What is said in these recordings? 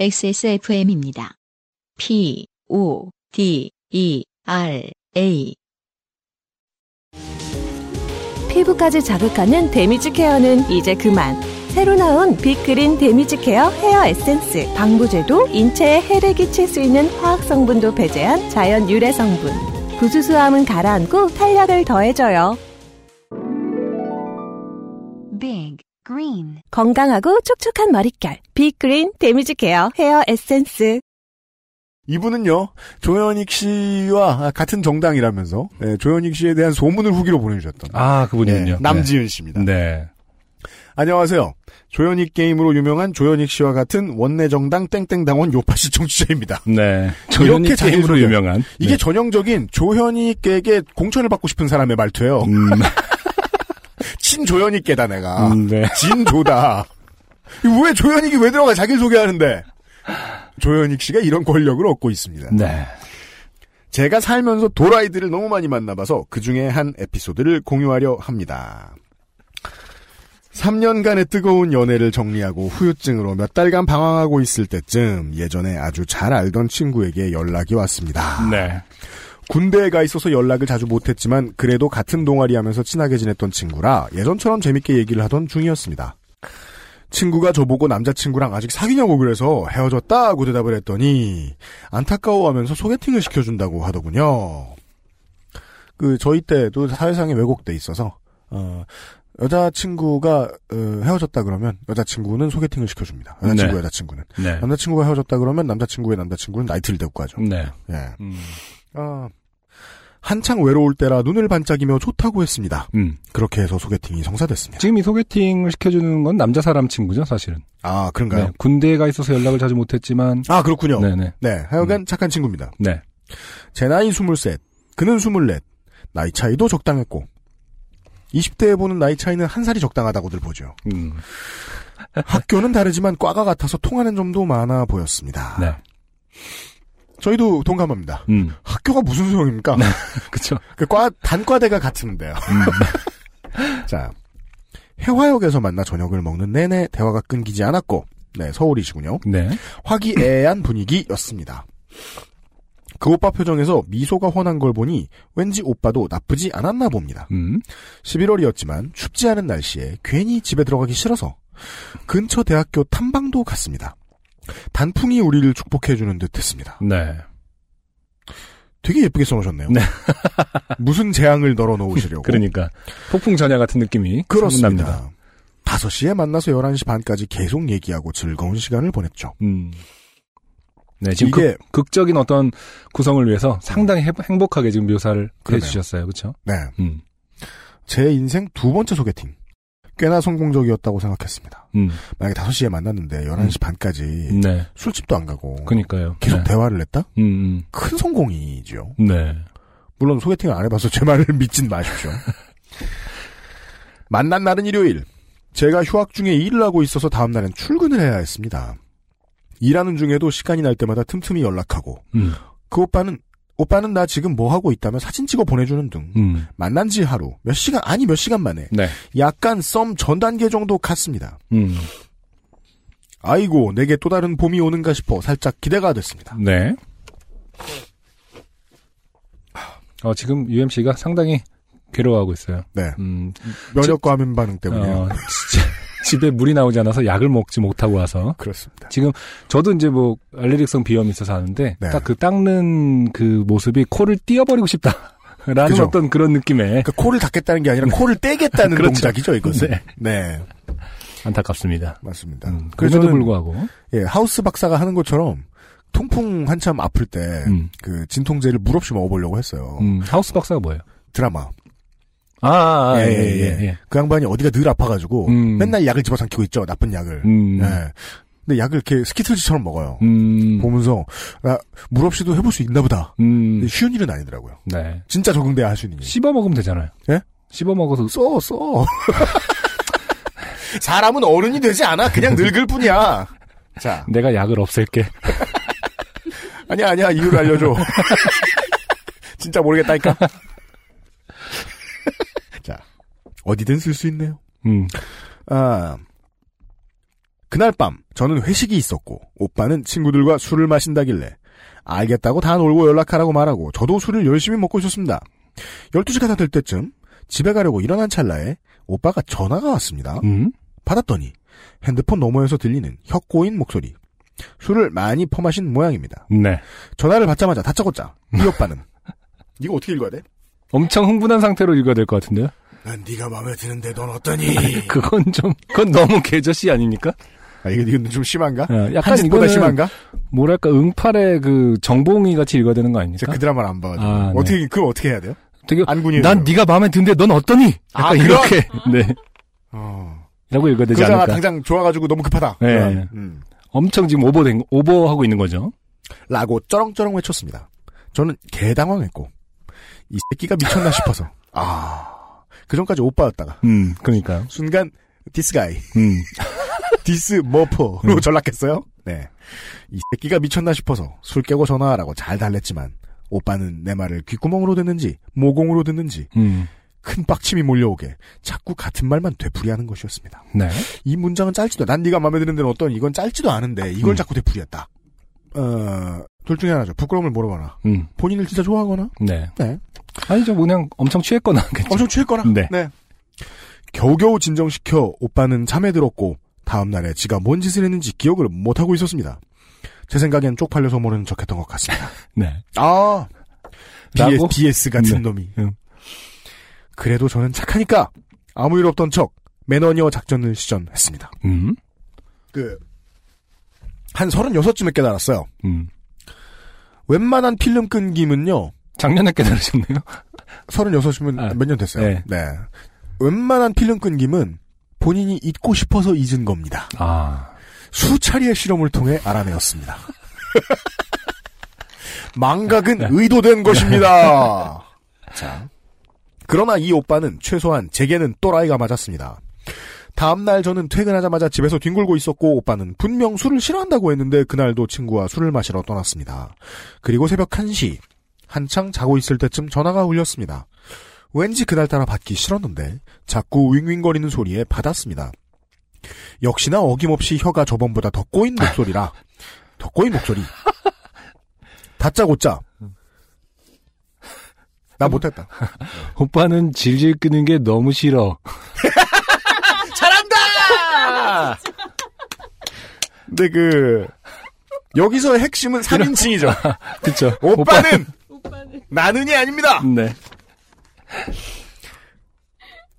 XSFM입니다. P, O, D, E, R, A. 피부까지 자극하는 damage care는 이제 그만. 새로 나온 빅그린 damage care 헤어 에센스. 방부제도 인체에 해를 끼칠 수 있는 화학 성분도 배제한 자연 유래 성분. 부스스함은 가라앉고 탄력을 더해줘요. Big Green 건강하고 촉촉한 머릿결. 빅그린 damage care hair 에센스. 이분은요 조현익 씨와 같은 정당이라면서 예, 조현익 씨에 대한 소문을 후기로 보내주셨던 아, 그분이군요. 예, 남지은 씨입니다. 네. 안녕하세요. 조현익 게임으로 유명한 조현익 씨와 같은 원내 정당 땡땡당원 요파시 청취자입니다. 네. 조현이 자기 게임으로. 유명한. 이게 네. 전형적인 조현익에게 공천을 받고 싶은 사람의 말투예요. 음, 친조현익계다 내가. 음, 네. 진조다. 왜 조현익이 왜 들어가 자기를 소개하는데. 조현익 씨가 이런 권력을 얻고 있습니다. 네. 제가 살면서 도라이들을 너무 많이 만나봐서 그 중에 한 에피소드를 공유하려 합니다. 3년간의 뜨거운 연애를 정리하고 후유증으로 몇 달간 방황하고 있을 때쯤 예전에 아주 잘 알던 친구에게 연락이 왔습니다. 네. 군대에 가 있어서 연락을 자주 못했지만 그래도 같은 동아리 하면서 친하게 지냈던 친구라 예전처럼 재밌게 얘기를 하던 중이었습니다. 친구가 저보고 남자친구랑 아직 사귀냐고 그래서 헤어졌다고 대답을 했더니 안타까워하면서 소개팅을 시켜준다고 하더군요. 그 저희 때도 사회상에 왜곡돼 있어서 어, 여자친구가 어, 헤어졌다 그러면 여자친구는 소개팅을 시켜줍니다. 여자친구 네. 여자친구는 네. 남자친구가 헤어졌다 그러면 남자친구의 남자친구는 나이트를 데리고 가죠. 네. 예. 음. 아, 한창 외로울 때라 눈을 반짝이며 좋다고 했습니다. 음. 그렇게 해서 소개팅이 성사됐습니다. 지금 이 소개팅을 시켜주는 건 남자 사람 친구죠, 사실은. 아, 그런가요? 네. 군대에 가 있어서 연락을 자주 못했지만. 아, 그렇군요. 네, 네 네. 하여간 착한 친구입니다. 네. 제 나이 23, 그는 24. 나이 차이도 적당했고. 20대에 보는 나이 차이는 한 살이 적당하다고들 보죠. 음. 학교는 다르지만 과가 같아서 통하는 점도 많아 보였습니다. 네. 저희도 동감합니다. 음. 학교가 무슨 소용입니까? 그쵸. 그 과, 단과대가 같은데요. 자, 해화역에서 만나 저녁을 먹는 내내 대화가 끊기지 않았고, 네, 서울이시군요. 네. 화기애애한 분위기였습니다. 그 오빠 표정에서 미소가 훤한 걸 보니 왠지 오빠도 나쁘지 않았나 봅니다. 음. 11월이었지만 춥지 않은 날씨에 괜히 집에 들어가기 싫어서 근처 대학교 탐방도 갔습니다. 단풍이 우리를 축복해주는 듯 했습니다. 네. 되게 예쁘게 써놓으셨네요. 네. 무슨 재앙을 널어 놓으시려고. 그러니까. 폭풍 전야 같은 느낌이. 그렇습니다. 납니다. 5시에 만나서 11시 반까지 계속 얘기하고 즐거운 시간을 보냈죠. 음. 네, 지금 이게- 극, 극적인 어떤 구성을 위해서 상당히 해- 행복하게 지금 묘사를 그러네요. 해주셨어요. 그쵸? 네. 음. 제 인생 두 번째 소개팅. 꽤나 성공적이었다고 생각했습니다. 음. 만약에 5시에 만났는데 11시 반까지 네. 술집도 안 가고 그니까요. 계속 네. 대화를 했다? 음, 큰 성공이죠. 음. 네. 물론 소개팅을 안 해봐서 제 말을 믿진 마십시오. 만난 날은 일요일. 제가 휴학 중에 일을 하고 있어서 다음 날엔 출근을 해야 했습니다. 일하는 중에도 시간이 날 때마다 틈틈이 연락하고 음. 그 오빠는 오빠는 나 지금 뭐 하고 있다며 사진 찍어 보내주는 등 음. 만난 지 하루 몇 시간 아니 몇 시간 만에 네. 약간 썸 전 단계 정도 갔습니다. 음. 아이고 내게 또 다른 봄이 오는가 싶어 살짝 기대가 됐습니다. 네. 어, 지금 UMC가 상당히 괴로워하고 있어요. 네 음, 면역 과민 반응 때문에 어, 집에 물이 나오지 않아서 약을 먹지 못하고 와서 그렇습니다. 지금 저도 이제 뭐 알레르기성 비염이 있어서 하는데 네. 딱그 닦는 그 모습이 코를 띄어버리고 싶다 라는 그죠. 어떤 그런 느낌에 그러니까 코를 닦겠다는 게 아니라 코를 떼겠다는 그렇죠. 동작이죠 이것은. 네. 네 안타깝습니다. 맞습니다. 음, 그래서 그럼에도 저는 불구하고 예, 하우스 박사가 하는 것처럼 통풍 한참 아플 때그 음. 진통제를 물 없이 먹어보려고 했어요. 음, 하우스 박사가 뭐예요? 드라마. 아, 아, 아, 예, 예, 예, 예, 예. 그 양반이 어디가 늘 아파가지고 음. 맨날 약을 집어삼키고 있죠. 나쁜 약을. 음, 예. 근데 약을 이렇게 스키틀즈처럼 먹어요. 음, 보면서 아, 물 없이도 해볼 수 있나 보다. 음, 쉬운 일은 아니더라고요. 네. 진짜 적응돼야 할 수 있는 일. 씹어 먹으면 되잖아요. 예? 씹어 먹어서 써, 써. 사람은 어른이 되지 않아. 그냥 늙을 뿐이야. 자, 내가 약을 없앨게. 아니야, 아니야. 이유를 알려줘. 진짜 모르겠다니까. 자, 어디든 쓸 수 있네요. 음, 아, 그날 밤 저는 회식이 있었고 오빠는 친구들과 술을 마신다길래 알겠다고 다 놀고 연락하라고 말하고 저도 술을 열심히 먹고 있었습니다. 12시가 다 될 때쯤 집에 가려고 일어난 찰나에 오빠가 전화가 왔습니다. 음? 받았더니 핸드폰 너머에서 들리는 혀 꼬인 목소리. 술을 많이 퍼마신 모양입니다. 네. 전화를 받자마자 다짜고짜 이 오빠는 이거 어떻게 읽어야 돼? 엄청 흥분한 상태로 읽어야 될 것 같은데요? 난 네가 마음에 드는데 넌 어떠니? 그건 좀, 그건 너무 개저씨 아닙니까? 아, 이거 이건 좀 심한가? 어, 약간 이거는 심한가? 뭐랄까, 응팔의 그 정봉이 같이 읽어야 되는 거 아닙니까? 제가 그 드라마를 안 봐가지고 아, 네. 어떻게 그럼 어떻게 해야 돼요? 되게, 안군이 난 네가 마음에 드는데 넌 어떠니? 아, 약간 그런? 이렇게, 네. 어. 라고 읽어야 되지 않을까? 당장 좋아가지고 너무 급하다. 네. 음. 엄청 지금 오버된, 오버하고 있는 거죠. 라고 쩌렁쩌렁 외쳤습니다. 저는 개당황했고 이 새끼가 미쳤나 싶어서 아 그 전까지 오빠였다가 음, 그러니까요. 순간 this guy 음, this motherfucker로 전락했어요. 네. 이 새끼가 미쳤나 싶어서 술 깨고 전화하라고 잘 달랬지만 오빠는 내 말을 귓구멍으로 듣는지 모공으로 듣는지 음, 큰 빡침이 몰려오게 자꾸 같은 말만 되풀이하는 것이었습니다. 네. 이 문장은 짧지도 난 네가 마음에 드는 데는 어떤 이건 짧지도 않은데 이걸 음. 자꾸 되풀이했다. 어, 둘 중에 하나죠. 부끄러움을 모르거나 음, 본인을 진짜 좋아하거나 네. 네. 아니죠, 뭐 그냥 엄청 취했거나 하겠죠. 엄청 취했거나 네. 겨우겨우 진정시켜 오빠는 잠에 들었고 다음 날에 지가 뭔 짓을 했는지 기억을 못 하고 있었습니다. 제 생각엔 쪽팔려서 모르는 척했던 것 같습니다. 네. 아? BS, BS 같은 네. 놈이. 음. 그래도 저는 착하니까 아무 일 없던 척 매너니어 작전을 시전했습니다. 음, 그, 한 36쯤에 깨달았어요. 음. 웬만한 필름 끊김은요, 작년에 깨달으셨네요. 36이면 아, 몇년 됐어요. 네. 네. 웬만한 필름 끊김은 본인이 잊고 싶어서 잊은 겁니다. 아, 수차례의 실험을 통해 알아내었습니다. 망각은 의도된 것입니다. 자. 그러나 이 오빠는 최소한 제게는 또라이가 맞았습니다. 다음날 저는 퇴근하자마자 집에서 뒹굴고 있었고 오빠는 분명 술을 싫어한다고 했는데 그날도 친구와 술을 마시러 떠났습니다. 그리고 새벽 1시 한창 자고 있을 때쯤 전화가 울렸습니다. 왠지 그날따라 받기 싫었는데 자꾸 윙윙거리는 소리에 받았습니다. 역시나 어김없이 혀가 저번보다 더 꼬인 목소리라 더 꼬인 목소리 다짜고짜 나 못했다 오빠는 질질 끄는 게 너무 싫어. 근데 그 여기서 핵심은 3인칭이죠 그쵸. 오빠는 나는이 아닙니다 네.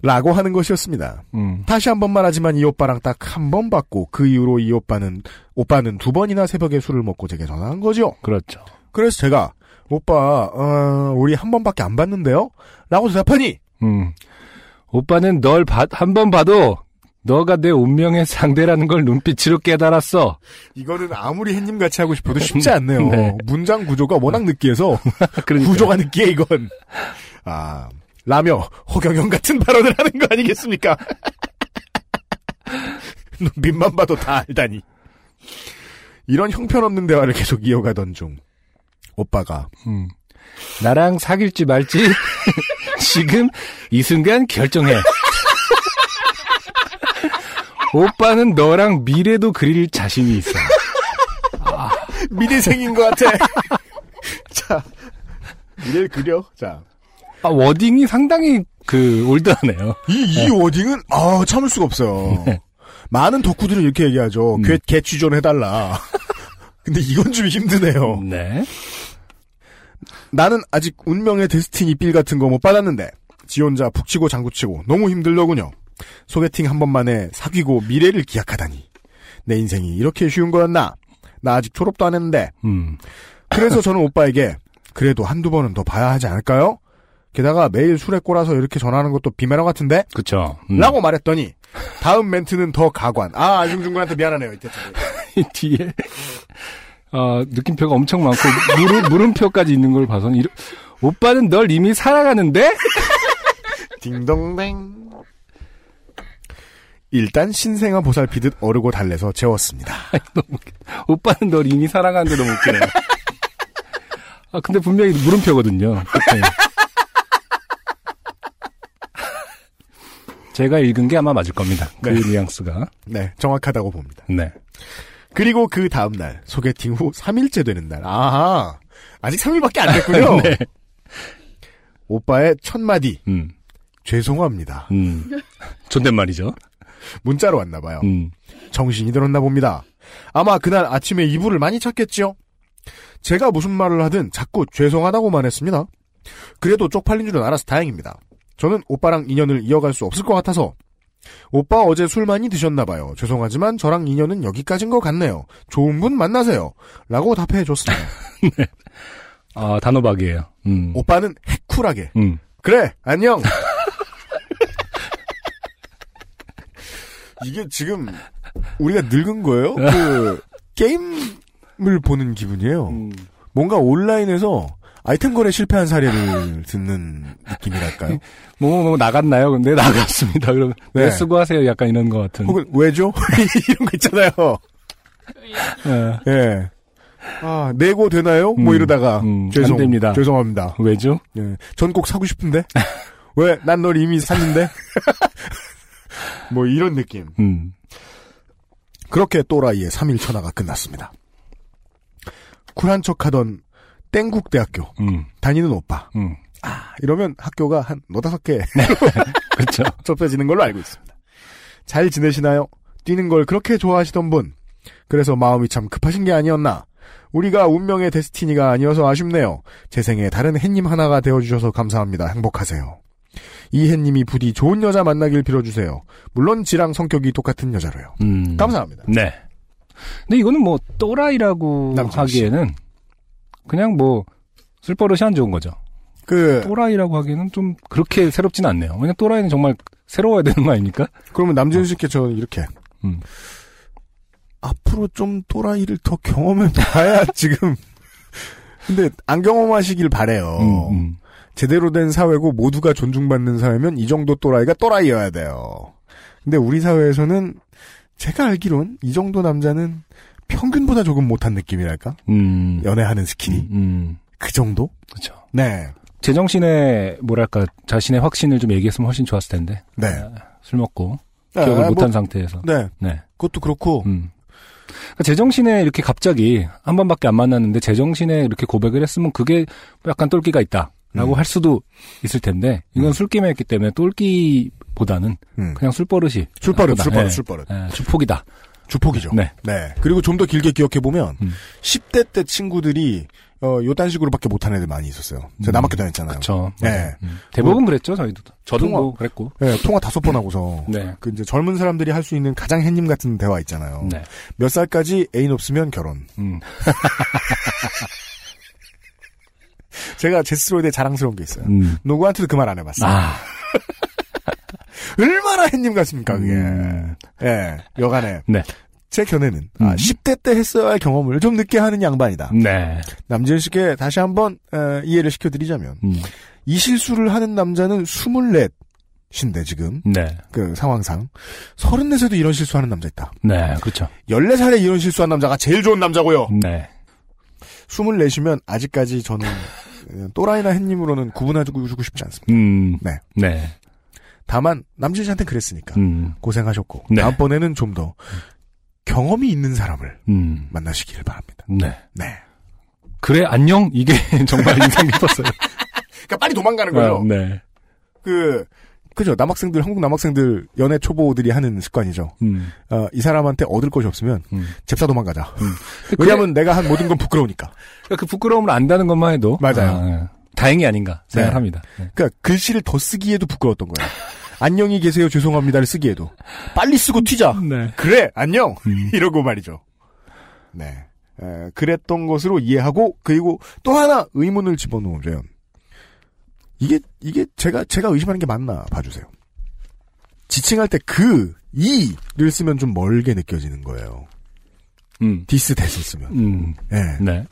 라고 하는 것이었습니다 음, 다시 한 번만 하지만 이 오빠랑 딱 한번 받고 그 이후로 이 오빠는 오빠는 두 번이나 새벽에 술을 먹고 제게 전화한 거죠 그렇죠. 그래서 제가 오빠 어, 우리 한 번밖에 안 봤는데요? 라고 대답하니 음. 오빠는 널 한 번 봐도 너가 내 운명의 상대라는 걸 눈빛으로 깨달았어. 이거는 아무리 햇님 같이 하고 싶어도 쉽지 않네요. 네. 문장 구조가 워낙 느끼해서 그러니까. 구조가 느끼해 이건. 아 라며 허경영 같은 발언을 하는 거 아니겠습니까? 눈빛만 봐도 다 알다니. 이런 형편없는 대화를 계속 이어가던 중 오빠가 음. 나랑 사귈지 말지 지금 이 순간 결정해. 오빠는 너랑 미래도 그릴 자신이 있어. 미래생인 것 같아. 자 미래를 그려. 자 아, 워딩이 상당히 그 올드하네요. 이, 이 워딩은, 아, 참을 수가 없어요. 많은 덕후들은 이렇게 얘기하죠. 음. 괴, 개취존 해달라. 근데 이건 좀 힘드네요. 네. 나는 아직 운명의 데스티니 빌 같은 거 못 받았는데, 지 혼자 푹 치고 장구치고 너무 힘들더군요. 소개팅 한 번만에 사귀고 미래를 기약하다니. 내 인생이 이렇게 쉬운 거였나? 나 아직 졸업도 안 했는데. 음. 그래서 저는 오빠에게, 그래도 한두 번은 더 봐야 하지 않을까요? 게다가 매일 술에 꼬라서 이렇게 전화하는 것도 비매너 같은데? 그쵸. 음. 라고 말했더니 다음 멘트는 더 가관. 아 안중준 군한테 미안하네요 이때. 이 뒤에 어, 느낌표가 엄청 많고 물음, 물음표까지 있는 걸 봐서는 이러- 오빠는 널 이미 사랑하는데? 딩동댕. 일단 신생아 보살피듯 어르고 달래서 재웠습니다. 오빠는 널 이미 사랑하는데 너무 웃기네요. 아 근데 분명히 물음표거든요. 제가 읽은 게 아마 맞을 겁니다. 그 네. 뉘앙스가. 네, 정확하다고 봅니다. 네. 그리고 그 다음 날, 소개팅 후 3일째 되는 날. 아하, 아직 3일밖에 안 됐군요. 네. 오빠의 첫 마디, 음. 죄송합니다. 음. 존댓말이죠. 문자로 왔나 봐요. 음. 정신이 들었나 봅니다. 아마 그날 아침에 이불을 많이 찾겠지요? 제가 무슨 말을 하든 자꾸 죄송하다고만 했습니다. 그래도 쪽팔린 줄은 알아서 다행입니다. 저는 오빠랑 인연을 이어갈 수 없을 것 같아서 오빠 어제 술 많이 드셨나 봐요. 죄송하지만 저랑 인연은 여기까지인 것 같네요. 좋은 분 만나세요. 라고 답해 줬습니다. 아, 단호박이에요. 음. 오빠는 해쿨하게 음. 그래 안녕 이게 지금 우리가 늙은 거예요? 그 게임을 보는 기분이에요. 음. 뭔가 온라인에서 아이템 거래 실패한 사례를 듣는 느낌이랄까요? 뭐, 뭐, 나갔나요? 근데 나갔습니다. 그러면, 네. 네. 수고하세요. 약간 이런 것 같은. 혹은 왜죠? 이런 거 있잖아요. 예. 예. 아 내고 되나요? 뭐 음, 이러다가 음, 죄송 안 됩니다. 죄송합니다. 왜죠? 예. 전 꼭 사고 싶은데 왜 난 널 이미 샀는데 뭐 이런 느낌. 음. 그렇게 또라이의 3일 천하가 끝났습니다. 쿨한 척하던 땡국대학교 음. 다니는 오빠. 음. 아, 이러면 학교가 한 너다섯 개 그렇죠. 접해지는 걸로 알고 있습니다. 잘 지내시나요? 뛰는 걸 그렇게 좋아하시던 분. 그래서 마음이 참 급하신 게 아니었나. 우리가 운명의 데스티니가 아니어서 아쉽네요. 제 생에 다른 햇님 하나가 되어주셔서 감사합니다. 행복하세요. 이 햇님이 부디 좋은 여자 만나길 빌어주세요. 물론 지랑 성격이 똑같은 여자로요. 음. 감사합니다. 네. 근데 이거는 뭐, 또라이라고. 하기에는, 그냥 뭐, 쓸버릇이 안 좋은 거죠. 그, 또라이라고 하기에는 좀 그렇게 새롭진 않네요. 왜냐면 또라이는 정말 새로워야 되는 거 아닙니까? 그러면 남준 씨께 저는 이렇게. 음. 앞으로 좀 또라이를 더 경험해 봐야 지금. 근데 안 경험하시길 바래요. 음, 음. 제대로 된 사회고 모두가 존중받는 사회면 이 정도 또라이가 또라이여야 돼요. 근데 우리 사회에서는 제가 알기론 이 정도 남자는 평균보다 조금 못한 느낌이랄까? 음. 연애하는 skill이. 음. 그 정도? 그렇죠. 네. 제정신의 뭐랄까 자신의 확신을 좀 얘기했으면 훨씬 좋았을 텐데 네. 술 먹고 아, 기억을 뭐, 못한 상태에서 네. 네. 그것도 그렇고. 음. 그러니까 제정신에 이렇게 갑자기 한 번밖에 안 만났는데 제정신에 이렇게 고백을 했으면 그게 약간 똘끼가 있다 라고 음. 할 수도 있을 텐데 이건 음. 술김에 했기 때문에 똘끼보다는 음. 그냥 술버릇이 술버릇. 술버릇, 예. 술버릇. 예, 주폭이다. 주폭이죠. 네. 네. 그리고 좀 더 길게 기억해 보면, 음. 10대 때 친구들이, 어, 요딴 식으로밖에 못한 애들 많이 있었어요. 제가 음. 남학교 다녔잖아요. 그렇죠. 네. 대부분 그랬죠 저희도. 저도 통화. 뭐 그랬고. 네, 통화 다섯 번 하고서. 네. 그 이제 젊은 사람들이 할 수 있는 가장 햇님 같은 대화 있잖아요. 네. 몇 살까지 애인 없으면 결혼. 음. 제가 제 스스로에 대해 자랑스러운 게 있어요. 음. 누구한테도 그 말 안 해봤어요. 아. 얼마나 햇님 같습니까, 그게. 음. 예, 여간에. 네. 제 견해는, 아, 음. 10대 때 했어야 할 경험을 좀 늦게 하는 양반이다. 네. 남지현 씨께 다시 한번, 어, 이해를 시켜드리자면, 음. 이 실수를 하는 남자는 24인데, 지금. 네. 그 상황상. 34에도 이런 실수하는 남자 있다. 네. 그렇죠. 14살에 이런 실수한 남자가 제일 좋은 남자고요. 네. 24시면 아직까지 저는 어, 또라이나 햇님으로는 구분해주고 싶지 않습니다. 음. 네. 네. 다만 남진 씨한테 그랬으니까 음. 고생하셨고 네. 다음번에는 좀 더 경험이 있는 사람을 음. 만나시기를 바랍니다. 네. 네. 그래 안녕 이게 정말 인상 깊었어요. 그러니까 빨리 도망가는 거죠. 아, 네. 그 그죠 남학생들 한국 남학생들 연애 초보들이 하는 습관이죠. 음. 어, 이 사람한테 얻을 것이 없으면 음. 잽싸 도망가자. 음. 왜냐하면 내가 한 모든 건 부끄러우니까. 그래, 그 부끄러움을 안다는 것만 해도 맞아요. 아, 예. 다행이 아닌가 네. 생각합니다. 네. 그러니까 글씨를 더 쓰기에도 부끄러웠던 거예요. 안녕히 계세요 죄송합니다를 쓰기에도 빨리 쓰고 튀자. 네. 그래 안녕 음. 이러고 말이죠. 네, 에, 그랬던 것으로 이해하고 그리고 또 하나 의문을 집어넣으면 이게 이게 제가 제가 의심하는 게 맞나 봐주세요. 지칭할 때 그 이를 쓰면 좀 멀게 느껴지는 거예요. 음. this 대신 쓰면. 음. 예. 네.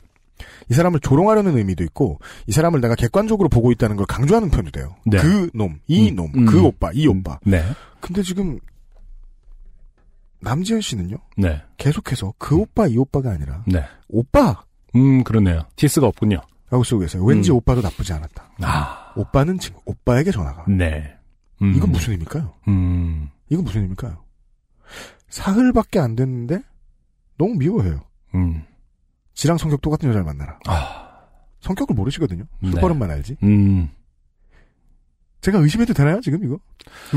이 사람을 조롱하려는 의미도 있고 이 사람을 내가 객관적으로 보고 있다는 걸 강조하는 편도 돼요. 네. 그 놈, 이 음, 놈, 음. 그 오빠, 이 오빠. 네. 근데 지금 남지현 씨는요 네. 계속해서 그 오빠, 이 오빠가 아니라 네. 오빠 음, 그러네요. this가 없군요. 라고 쓰고 계세요. 왠지 음. 오빠도 나쁘지 않았다. 아. 오빠는 지금 오빠에게 전화가. 네. 음. 이건 무슨 의미일까요? 음. 이건 무슨 의미일까요? 사흘밖에 안 됐는데 너무 미워해요. 음. 지랑 성격 똑같은 여자를 만나라. 아. 성격을 모르시거든요. 네. 술버릇만 알지. 음. 제가 의심해도 되나요, 지금 이거?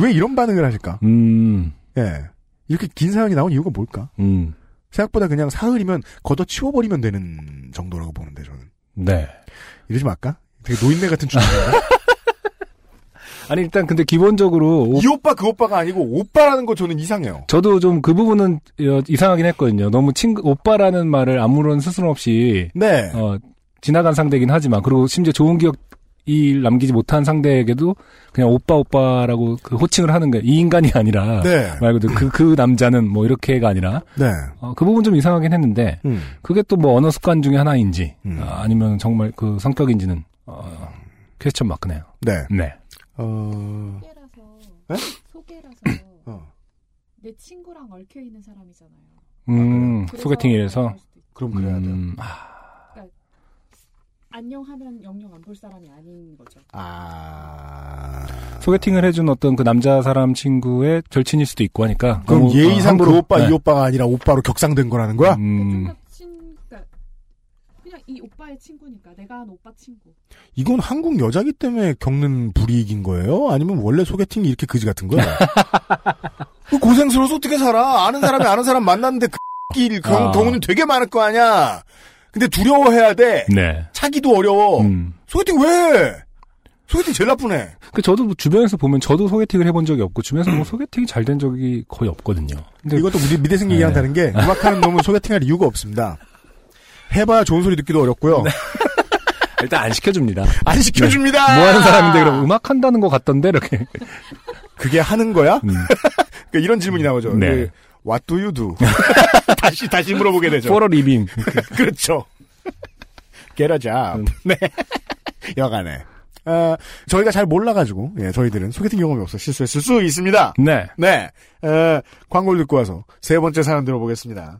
왜 이런 반응을 하실까? 음. 예. 이렇게 긴 사연이 나온 이유가 뭘까? 음. 생각보다 그냥 사흘이면 걷어 치워버리면 되는 정도라고 보는데, 저는. 네. 이러지 말까? 되게 노인네 같은 주제인가? 아니 일단 근데 기본적으로 오- 이 오빠 그 오빠가 아니고 오빠라는 거 저는 이상해요. 저도 좀 그 부분은 어, 이상하긴 했거든요. 너무 친구 오빠라는 말을 아무런 스스럼 없이 네. 어, 지나간 상대긴 하지만 그리고 심지어 좋은 기억 이 남기지 못한 상대에게도 그냥 오빠 오빠라고 그 호칭을 하는 거예요. 이 인간이 아니라 네. 말 그대로 그, 그 남자는 뭐 이렇게가 아니라 네. 어, 그 부분 좀 이상하긴 했는데 음. 그게 또 뭐 언어 습관 중에 하나인지 음. 아, 아니면 정말 그 성격인지는 어, 퀘스천 마크네요. 네. 네. 어, 소개라서 에? 소개라서 어. 내 친구랑 얽혀 있는 사람이잖아요. 음, 그래서 소개팅이라서. 그럼 그래야 돼요. 음, 아, 안녕하면 영영 안 볼 사람이 아닌 거죠. 아. 소개팅을 해준 어떤 그 남자 사람 친구의 절친일 수도 있고 하니까 그럼 예의상 어, 그 오빠 네. 이 오빠가 아니라 오빠로 격상된 거라는 거야? 음, 좀더 친, 그러니까 그냥 이 오빠의 친구니까 내가 한 오빠 친구. 이건 한국 여자기 때문에 겪는 불이익인 거예요? 아니면 원래 소개팅이 이렇게 그지 같은 거예요? 그 고생스러워서 어떻게 살아? 아는 사람이 아는 사람 만났는데 그길 아. 경우는 되게 많을 거 아니야? 근데 두려워해야 돼. 네. 차기도 어려워. 음. 소개팅 왜? 소개팅 제일 나쁘네. 그 저도 뭐 주변에서 보면 저도 소개팅을 해본 적이 없고 주변에서 뭐 소개팅이 잘 된 적이 거의 없거든요. 근데 이것도 우리 미대생 네. 얘기랑 다른 게 음악하는 놈은 소개팅할 이유가 없습니다. 해봐야 좋은 소리 듣기도 어렵고요. 일단 안 시켜줍니다. 안 시켜줍니다. 뭐 하는 사람인데 그럼 음악 한다는 것 같던데 이렇게. 그게 하는 거야? 음. 그러니까 이런 질문이 나오죠. 네. 그, What do you do? 다시 다시 물어보게 되죠. for a living. 그렇죠. Get a job. 음. 네. 여간에. 어, 저희가 잘 몰라가지고, 예, 저희들은 소개팅 경험이 없어 실수했을 수 있습니다. 네. 네. 어, 광고를 듣고 와서 세 번째 사연 들어보겠습니다.